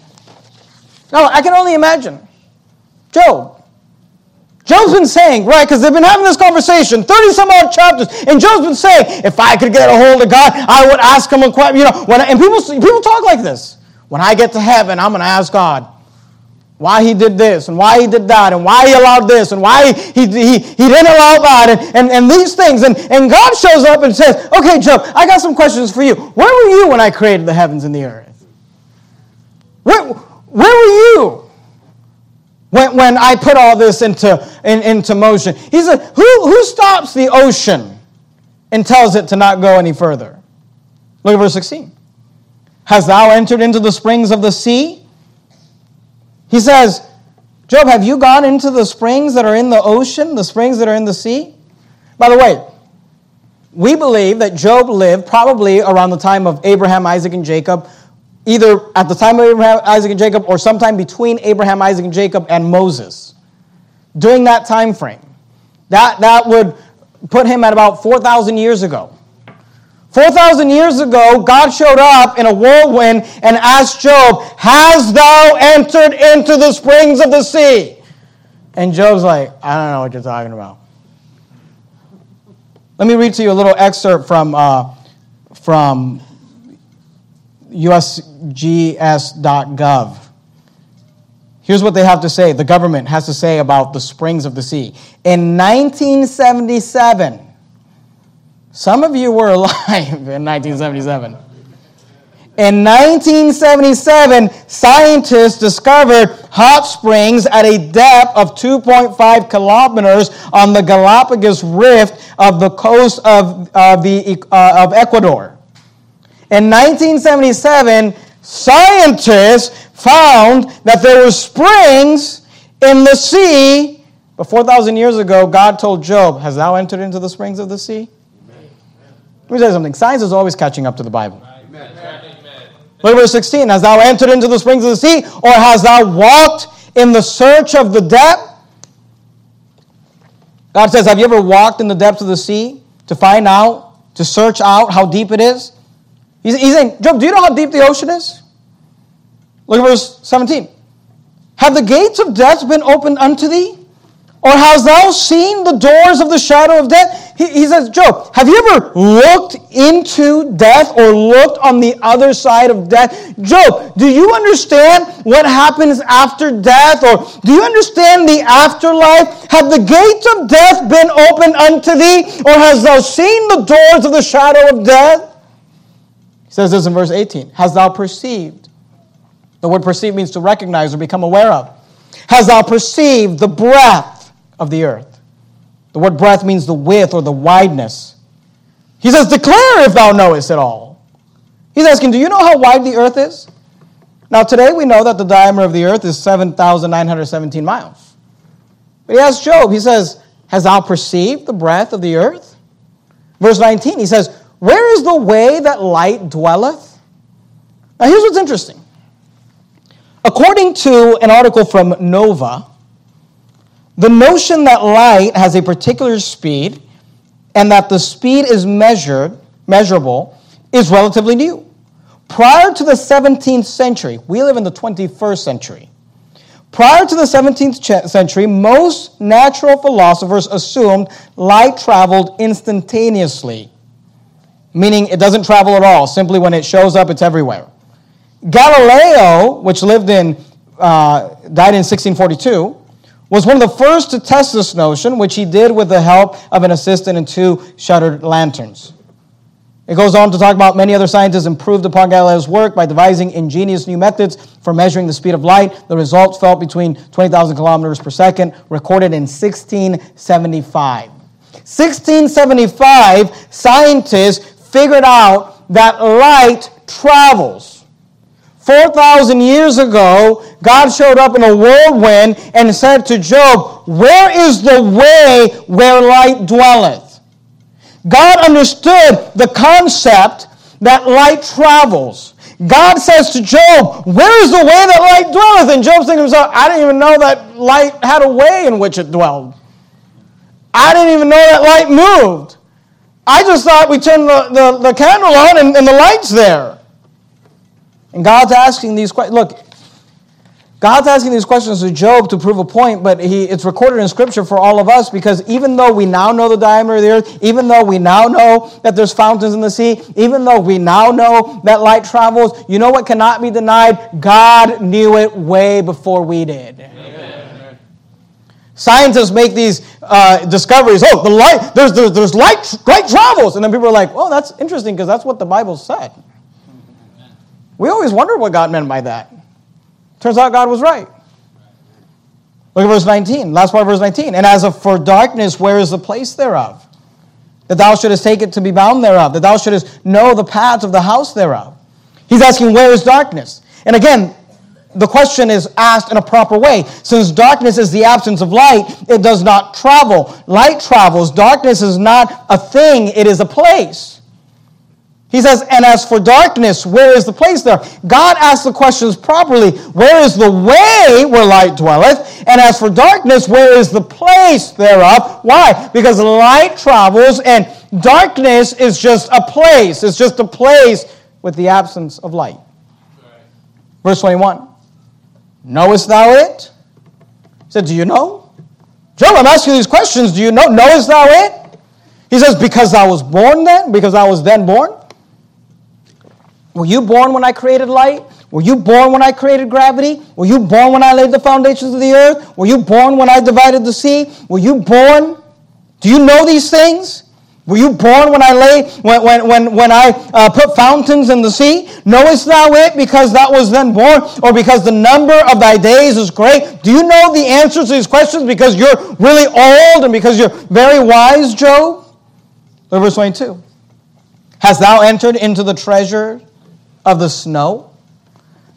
Now, I can only imagine. Job, Job's been saying, right, because they've been having this conversation, 30 some odd chapters, and Job's been saying, if I could get a hold of God, I would ask him a question, you know, when, and people, people talk like this. When I get to heaven, I'm going to ask God. why he did this and why he did that and why he allowed this and why he, he, he didn't allow that and, and, and these things. And, and God shows up and says, Okay, Job, I got some questions for you. Where were you when I created the heavens and the earth? Where, where were you when, when I put all this into, in, into motion? He said, who, who stops the ocean and tells it to not go any further? Look at verse 16. Has thou entered into the springs of the sea? He says, Job, have you gone into the springs that are in the ocean, the springs that are in the sea? By the way, we believe that Job lived probably around the time of Abraham, Isaac, and Jacob, either at the time of Abraham, Isaac, and Jacob, or sometime between Abraham, Isaac, and Jacob and Moses. During that time frame. That, that would put him at about 4,000 years ago. 4,000 years ago, God showed up in a whirlwind and asked Job, Has thou entered into the springs of the sea? And Job's like, I don't know what you're talking about. Let me read to you a little excerpt from, uh, from usgs.gov. Here's what they have to say the government has to say about the springs of the sea. In 1977, some of you were alive in 1977. In 1977, scientists discovered hot springs at a depth of 2.5 kilometers on the Galapagos Rift of the coast of, uh, the, uh, of Ecuador. In 1977, scientists found that there were springs in the sea. But 4,000 years ago, God told Job, Has thou entered into the springs of the sea? Let me tell you something. Science is always catching up to the Bible. Amen. Look at verse 16. Has thou entered into the springs of the sea, or hast thou walked in the search of the depth? God says, Have you ever walked in the depths of the sea to find out, to search out how deep it is? He's, he's saying, Job, do you know how deep the ocean is? Look at verse 17. Have the gates of death been opened unto thee? Or hast thou seen the doors of the shadow of death? He, he says, Job, have you ever looked into death or looked on the other side of death? Job, do you understand what happens after death? Or do you understand the afterlife? Have the gates of death been opened unto thee? Or hast thou seen the doors of the shadow of death? Says this in verse 18 Hast thou perceived? The word perceive means to recognize or become aware of. Hast thou perceived the breadth of the earth. The word breadth means the width or the wideness. He says, Declare if thou knowest it all. He's asking, Do you know how wide the earth is? Now, today we know that the diameter of the earth is 7,917 miles. But he asks Job, he says, Has thou perceived the breadth of the earth? Verse 19, he says, Where is the way that light dwelleth? Now, here's what's interesting. According to an article from Nova, the notion that light has a particular speed and that the speed is measured, measurable, is relatively new. Prior to the 17th century, we live in the 21st century. Prior to the 17th century, most natural philosophers assumed light traveled instantaneously, meaning it doesn't travel at all. Simply when it shows up, it's everywhere. Galileo, which lived in, uh, died in 1642, was one of the first to test this notion, which he did with the help of an assistant and two shuttered lanterns. It goes on to talk about many other scientists improved upon Galileo's work by devising ingenious new methods for measuring the speed of light. The results fell between 20,000 kilometers per second, recorded in 1675. 1675, scientists figured out that light travels 4,000 years ago, God showed up in a whirlwind and said to Job, Where is the way where light dwelleth? God understood the concept that light travels. God says to Job, Where is the way that light dwelleth? And Job's thinking himself, I didn't even know that light had a way in which it dwelled. I didn't even know that light moved. I just thought we turned the, the, the candle on and, and the light's there. And God's asking these questions. Look, God's asking these questions to Job to prove a point, but he, it's recorded in Scripture for all of us because even though we now know the diameter of the earth, even though we now know that there's fountains in the sea, even though we now know that light travels, you know what cannot be denied? God knew it way before we did. Amen. Scientists make these uh, discoveries. Oh, the light, there's, there's, there's light, light travels. And then people are like, oh, that's interesting because that's what the Bible said. We always wondered what God meant by that. Turns out God was right. Look at verse 19, last part of verse 19. And as of for darkness, where is the place thereof? That thou shouldest take it to be bound thereof, that thou shouldest know the paths of the house thereof. He's asking, where is darkness? And again, the question is asked in a proper way. Since darkness is the absence of light, it does not travel. Light travels. Darkness is not a thing, it is a place. He says, and as for darkness, where is the place there? God asks the questions properly. Where is the way where light dwelleth? And as for darkness, where is the place thereof? Why? Because light travels and darkness is just a place. It's just a place with the absence of light. Verse 21. Knowest thou it? He said, Do you know? Job, I'm asking these questions. Do you know? Knowest thou it? He says, Because I was born then? Because I was then born? Were you born when I created light? Were you born when I created gravity? Were you born when I laid the foundations of the earth? Were you born when I divided the sea? Were you born? Do you know these things? Were you born when I lay when when when, when I uh, put fountains in the sea? Knowest thou it because that was then born, or because the number of thy days is great? Do you know the answers to these questions because you're really old and because you're very wise, Job? Look verse 22. Hast thou entered into the treasure of the snow.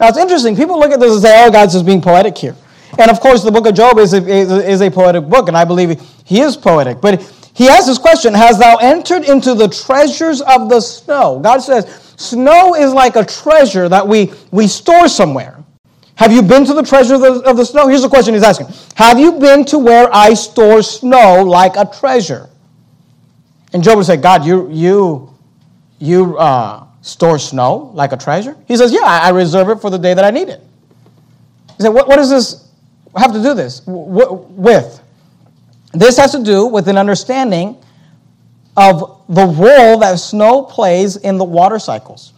Now it's interesting. People look at this and say, oh, God's just being poetic here. And of course, the book of Job is a, is a poetic book, and I believe he is poetic. But he asks this question Has thou entered into the treasures of the snow? God says, Snow is like a treasure that we, we store somewhere. Have you been to the treasure of the, of the snow? Here's the question he's asking Have you been to where I store snow like a treasure? And Job would say, God, you, you, you, uh, store snow like a treasure? He says, Yeah, I reserve it for the day that I need it. He said, What, what does this have to do this with? This has to do with an understanding of the role that snow plays in the water cycles.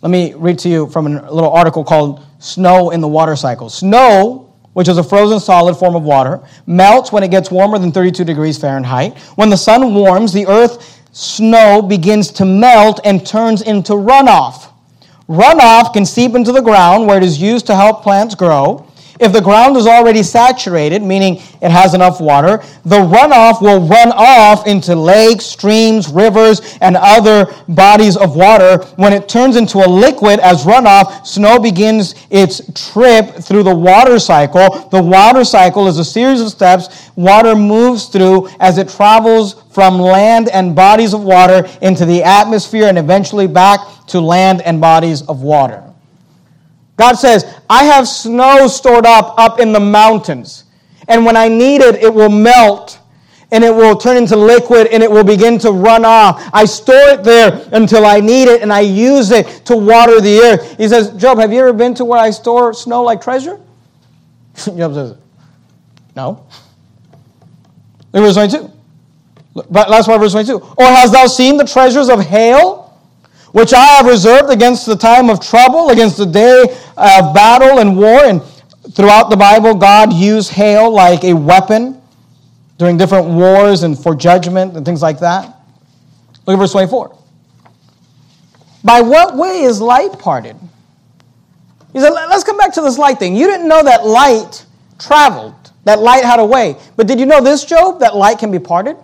Let me read to you from a little article called Snow in the Water Cycle. Snow, which is a frozen solid form of water, melts when it gets warmer than 32 degrees Fahrenheit. When the sun warms, the earth snow begins to melt and turns into runoff. Runoff can seep into the ground where it is used to help plants grow. If the ground is already saturated, meaning it has enough water, the runoff will run off into lakes, streams, rivers, and other bodies of water. When it turns into a liquid as runoff, snow begins its trip through the water cycle. The water cycle is a series of steps water moves through as it travels from land and bodies of water into the atmosphere and eventually back to land and bodies of water. God says, I have snow stored up up in the mountains. And when I need it, it will melt and it will turn into liquid and it will begin to run off. I store it there until I need it and I use it to water the earth. He says, Job, have you ever been to where I store snow like treasure? Job says, No. Verse 22. Last part, verse 22. Or hast thou seen the treasures of hail? Which I have reserved against the time of trouble, against the day of battle and war. And throughout the Bible, God used hail like a weapon during different wars and for judgment and things like that. Look at verse 24. By what way is light parted? He said, let's come back to this light thing. You didn't know that light traveled, that light had a way. But did you know this, Job, that light can be parted?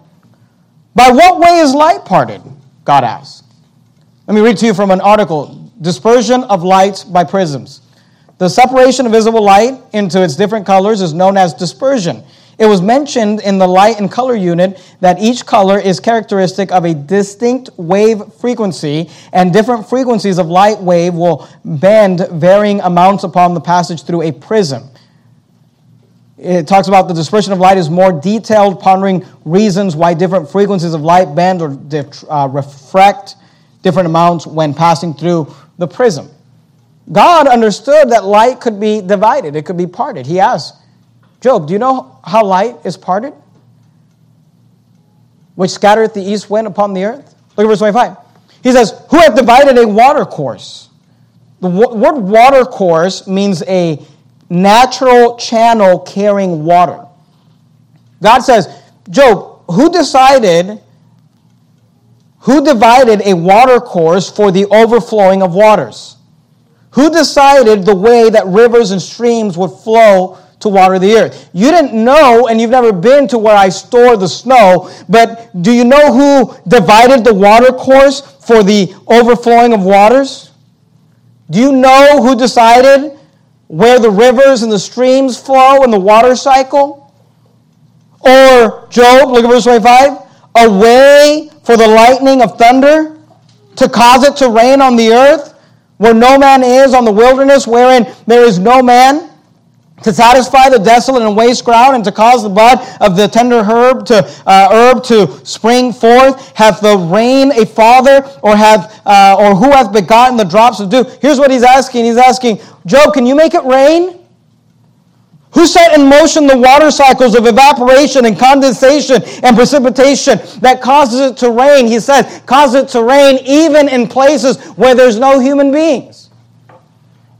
By what way is light parted? God asked. Let me read to you from an article Dispersion of Light by Prisms. The separation of visible light into its different colors is known as dispersion. It was mentioned in the light and color unit that each color is characteristic of a distinct wave frequency, and different frequencies of light wave will bend varying amounts upon the passage through a prism. It talks about the dispersion of light is more detailed, pondering reasons why different frequencies of light bend or uh, refract different amounts when passing through the prism. God understood that light could be divided, it could be parted. He asked, Job, do you know how light is parted? Which scattereth the east wind upon the earth? Look at verse 25. He says, Who hath divided a water course? The word water course means a natural channel carrying water. God says, Job, who decided, who divided a water course for the overflowing of waters? Who decided the way that rivers and streams would flow to water the earth? You didn't know, and you've never been to where I store the snow, but do you know who divided the water course for the overflowing of waters? Do you know who decided where the rivers and the streams flow in the water cycle? Or Job, look at verse 25, a way for the lightning of thunder to cause it to rain on the earth where no man is, on the wilderness wherein there is no man, to satisfy the desolate and waste ground, and to cause the bud of the tender herb to uh, herb to spring forth. Hath the rain a father, or hath uh, or who hath begotten the drops of dew? Here's what he's asking. He's asking, Job, can you make it rain? Who set in motion the water cycles of evaporation and condensation and precipitation that causes it to rain? He says, causes it to rain even in places where there's no human beings.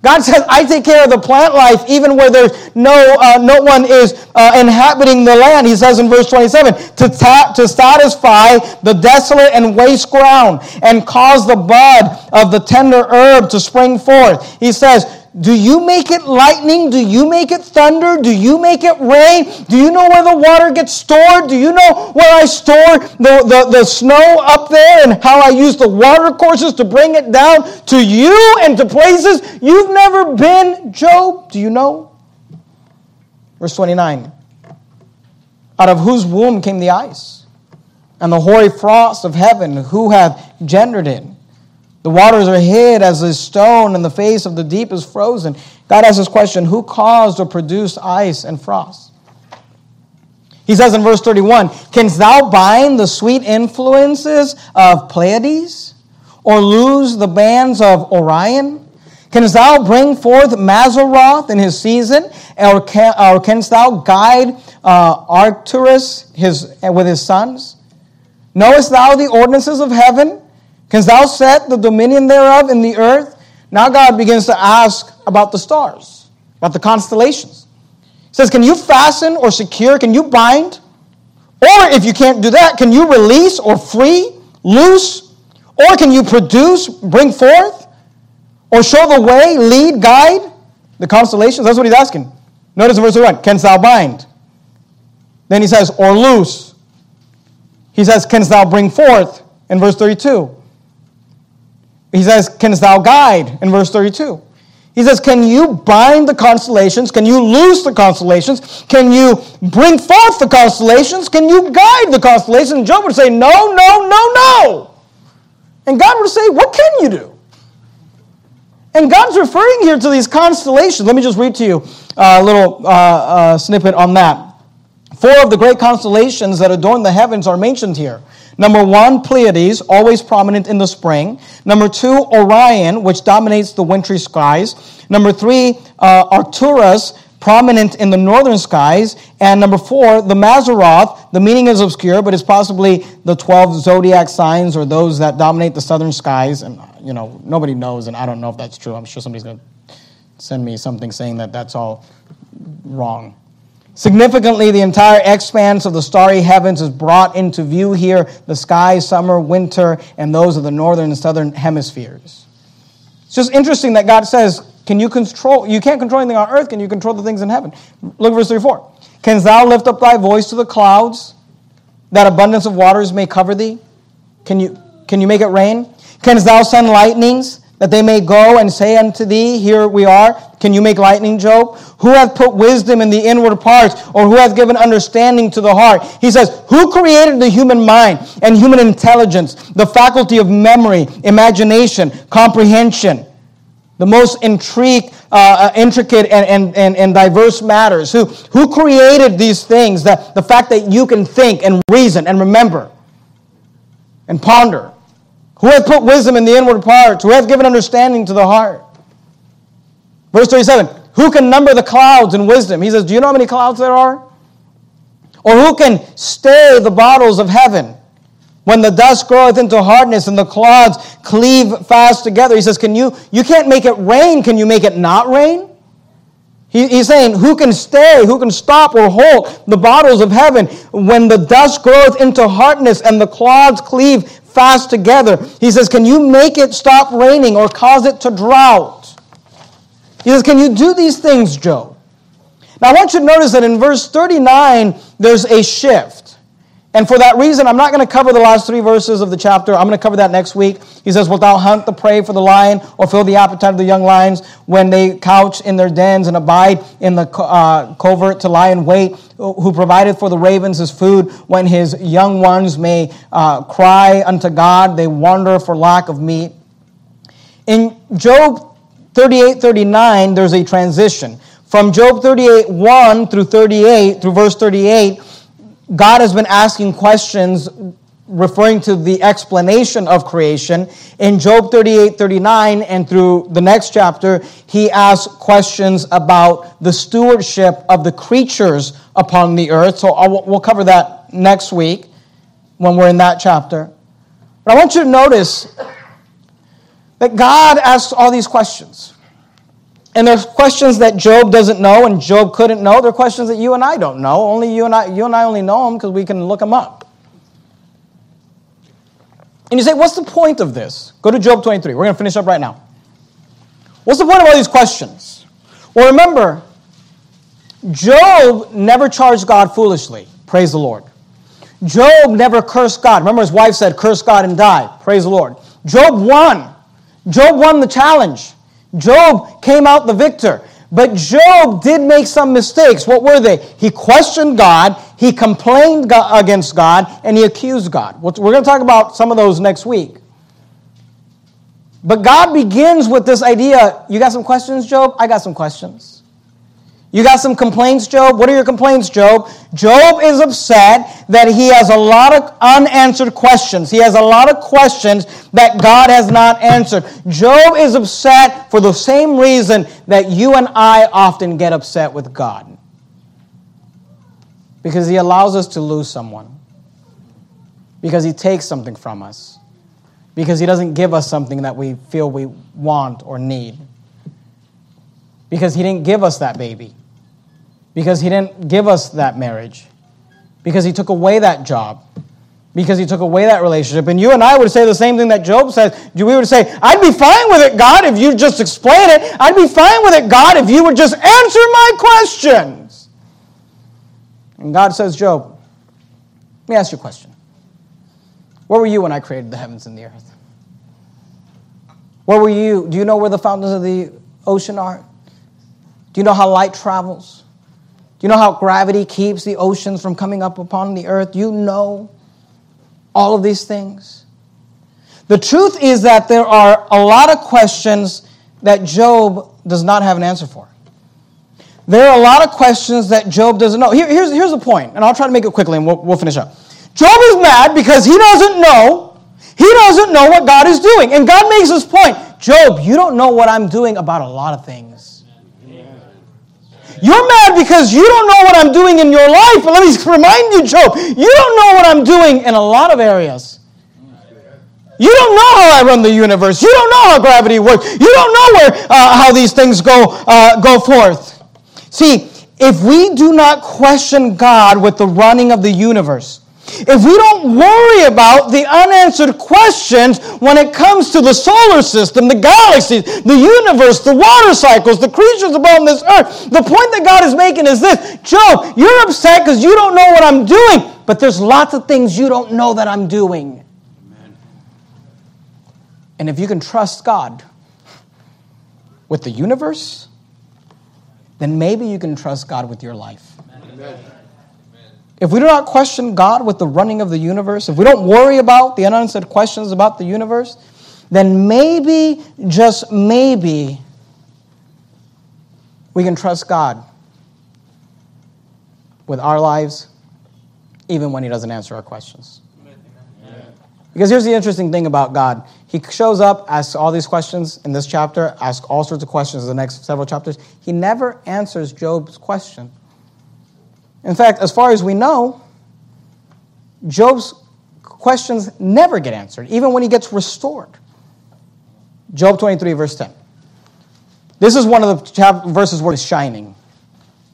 God says, I take care of the plant life even where there's no, uh, no one is uh, inhabiting the land. He says in verse 27 to, ta- to satisfy the desolate and waste ground and cause the bud of the tender herb to spring forth. He says, do you make it lightning? Do you make it thunder? Do you make it rain? Do you know where the water gets stored? Do you know where I store the, the, the snow up there and how I use the water courses to bring it down to you and to places you've never been? Job, do you know? Verse 29 Out of whose womb came the ice? And the hoary frost of heaven, who hath gendered it? The waters are hid as a stone, and the face of the deep is frozen. God asks this question Who caused or produced ice and frost? He says in verse 31 Canst thou bind the sweet influences of Pleiades, or loose the bands of Orion? Canst thou bring forth Mazzaroth in his season, or, can, or canst thou guide uh, Arcturus his, with his sons? Knowest thou the ordinances of heaven? Canst thou set the dominion thereof in the earth? Now God begins to ask about the stars, about the constellations. He says, Can you fasten or secure? Can you bind? Or if you can't do that, can you release or free, loose? Or can you produce, bring forth? Or show the way, lead, guide the constellations? That's what he's asking. Notice verse 1 Canst thou bind? Then he says, Or loose. He says, Canst thou bring forth? In verse 32. He says, Canst thou guide? In verse 32. He says, Can you bind the constellations? Can you loose the constellations? Can you bring forth the constellations? Can you guide the constellations? And Job would say, No, no, no, no. And God would say, What can you do? And God's referring here to these constellations. Let me just read to you a little uh, uh, snippet on that. Four of the great constellations that adorn the heavens are mentioned here. Number one, Pleiades, always prominent in the spring. Number two, Orion, which dominates the wintry skies. Number three, uh, Arcturus, prominent in the northern skies. And number four, the Mazzaroth. The meaning is obscure, but it's possibly the 12 zodiac signs or those that dominate the southern skies. And, you know, nobody knows, and I don't know if that's true. I'm sure somebody's going to send me something saying that that's all wrong. Significantly, the entire expanse of the starry heavens is brought into view here the sky, summer, winter, and those of the northern and southern hemispheres. It's just interesting that God says, Can you control? You can't control anything on earth, can you control the things in heaven? Look at verse 34. Canst thou lift up thy voice to the clouds, that abundance of waters may cover thee? Can you, can you make it rain? Canst thou send lightnings? That they may go and say unto thee, Here we are. Can you make lightning, Job? Who hath put wisdom in the inward parts, or who hath given understanding to the heart? He says, Who created the human mind and human intelligence, the faculty of memory, imagination, comprehension? The most intrigue, uh, uh intricate and, and, and, and diverse matters. Who, who created these things? That, the fact that you can think and reason and remember and ponder. Who hath put wisdom in the inward parts? Who hath given understanding to the heart? Verse 37 Who can number the clouds in wisdom? He says, Do you know how many clouds there are? Or who can stay the bottles of heaven? When the dust groweth into hardness and the clouds cleave fast together. He says, Can you, you can't make it rain. Can you make it not rain? He, he's saying, Who can stay, who can stop or hold the bottles of heaven when the dust groweth into hardness and the clouds cleave fast together? He says, Can you make it stop raining or cause it to drought? He says, Can you do these things, Job? Now I want you to notice that in verse 39, there's a shift. And for that reason, I'm not going to cover the last three verses of the chapter. I'm going to cover that next week. He says, Wilt thou hunt the prey for the lion, or fill the appetite of the young lions when they couch in their dens and abide in the uh, covert to lie in wait? Who provided for the ravens his food when his young ones may uh, cry unto God? They wander for lack of meat. In Job 38 39, there's a transition. From Job 38 1 through 38, through verse 38, God has been asking questions referring to the explanation of creation. In Job 38 39 and through the next chapter, he asks questions about the stewardship of the creatures upon the earth. So I'll, we'll cover that next week when we're in that chapter. But I want you to notice that God asks all these questions. And there's questions that Job doesn't know and Job couldn't know. There are questions that you and I don't know. Only you and I, you and I only know them because we can look them up. And you say, what's the point of this? Go to Job 23. We're going to finish up right now. What's the point of all these questions? Well, remember, Job never charged God foolishly. Praise the Lord. Job never cursed God. Remember, his wife said, Curse God and die. Praise the Lord. Job won. Job won the challenge. Job came out the victor. But Job did make some mistakes. What were they? He questioned God, he complained against God, and he accused God. We're going to talk about some of those next week. But God begins with this idea you got some questions, Job? I got some questions. You got some complaints, Job? What are your complaints, Job? Job is upset that he has a lot of unanswered questions. He has a lot of questions that God has not answered. Job is upset for the same reason that you and I often get upset with God. Because he allows us to lose someone. Because he takes something from us. Because he doesn't give us something that we feel we want or need. Because he didn't give us that baby because he didn't give us that marriage, because he took away that job, because he took away that relationship. And you and I would say the same thing that Job says. We would say, I'd be fine with it, God, if you just explain it. I'd be fine with it, God, if you would just answer my questions. And God says, Job, let me ask you a question. Where were you when I created the heavens and the earth? Where were you? Do you know where the fountains of the ocean are? Do you know how light travels? You know how gravity keeps the oceans from coming up upon the earth? You know all of these things. The truth is that there are a lot of questions that Job does not have an answer for. There are a lot of questions that Job doesn't know. Here, here's, here's the point, and I'll try to make it quickly and we'll, we'll finish up. Job is mad because he doesn't know. He doesn't know what God is doing. And God makes this point Job, you don't know what I'm doing about a lot of things. You're mad because you don't know what I'm doing in your life. But let me remind you, Job, you don't know what I'm doing in a lot of areas. You don't know how I run the universe. You don't know how gravity works. You don't know where uh, how these things go uh, go forth. See, if we do not question God with the running of the universe, if we don't worry about the unanswered questions when it comes to the solar system, the galaxies, the universe, the water cycles, the creatures upon this earth, the point that God is making is this Joe, you're upset because you don't know what I'm doing, but there's lots of things you don't know that I'm doing. Amen. And if you can trust God with the universe, then maybe you can trust God with your life. Amen. If we do not question God with the running of the universe, if we don't worry about the unanswered questions about the universe, then maybe, just maybe, we can trust God with our lives, even when He doesn't answer our questions. Because here's the interesting thing about God He shows up, asks all these questions in this chapter, asks all sorts of questions in the next several chapters. He never answers Job's question. In fact, as far as we know, Job's questions never get answered, even when he gets restored. Job 23, verse 10. This is one of the verses where it's shining.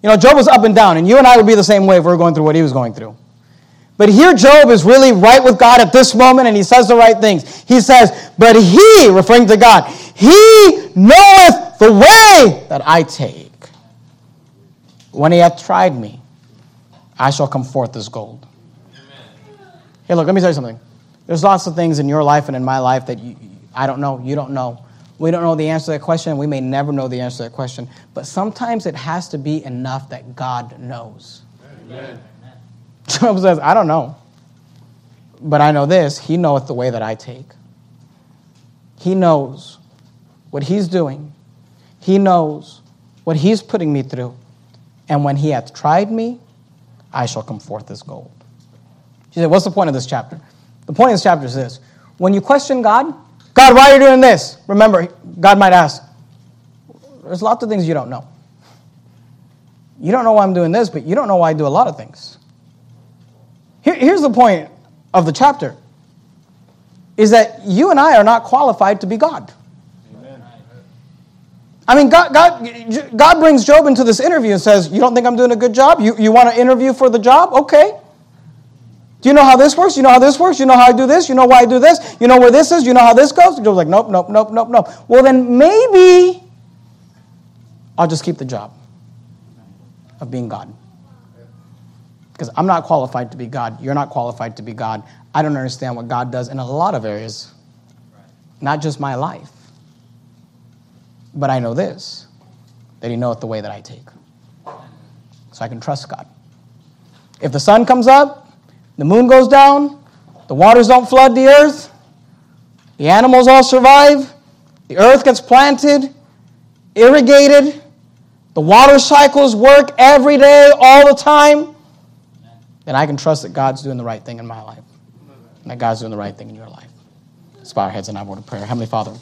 You know, Job was up and down, and you and I would be the same way if we were going through what he was going through. But here, Job is really right with God at this moment, and he says the right things. He says, But he, referring to God, he knoweth the way that I take. When he hath tried me, I shall come forth as gold. Hey, look, let me tell you something. There's lots of things in your life and in my life that you, I don't know, you don't know. We don't know the answer to that question. We may never know the answer to that question. But sometimes it has to be enough that God knows. Amen. Job says, I don't know. But I know this He knoweth the way that I take. He knows what He's doing, He knows what He's putting me through. And when He hath tried me, I shall come forth as gold. She said, What's the point of this chapter? The point of this chapter is this when you question God, God, why are you doing this? Remember, God might ask, There's lots of things you don't know. You don't know why I'm doing this, but you don't know why I do a lot of things. Here, here's the point of the chapter is that you and I are not qualified to be God. I mean, God, God, God brings Job into this interview and says, You don't think I'm doing a good job? You, you want to interview for the job? Okay. Do you know how this works? You know how this works? You know how I do this? You know why I do this? You know where this is? You know how this goes? Job's like, Nope, nope, nope, nope, nope. Well, then maybe I'll just keep the job of being God because I'm not qualified to be God. You're not qualified to be God. I don't understand what God does in a lot of areas, not just my life. But I know this that He knoweth the way that I take. So I can trust God. If the sun comes up, the moon goes down, the waters don't flood the earth, the animals all survive, the earth gets planted, irrigated, the water cycles work every day, all the time then I can trust that God's doing the right thing in my life and that God's doing the right thing in your life. Let's bow our heads and a word of prayer. Heavenly Father,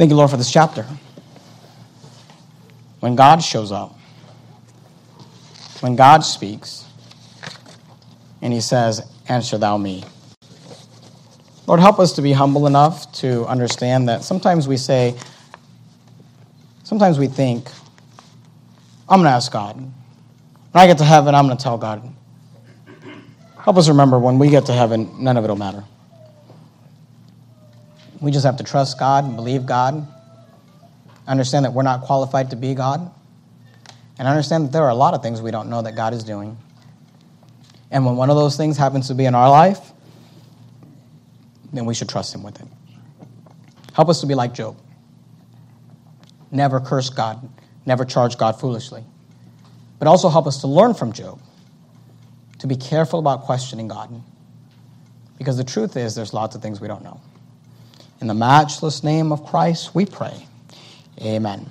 thank you, Lord, for this chapter. When God shows up, when God speaks, and he says, Answer thou me. Lord, help us to be humble enough to understand that sometimes we say, sometimes we think, I'm going to ask God. When I get to heaven, I'm going to tell God. Help us remember when we get to heaven, none of it will matter. We just have to trust God and believe God, understand that we're not qualified to be God, and understand that there are a lot of things we don't know that God is doing. And when one of those things happens to be in our life, then we should trust Him with it. Help us to be like Job. Never curse God, never charge God foolishly but also help us to learn from Job, to be careful about questioning God. Because the truth is, there's lots of things we don't know. In the matchless name of Christ, we pray. Amen.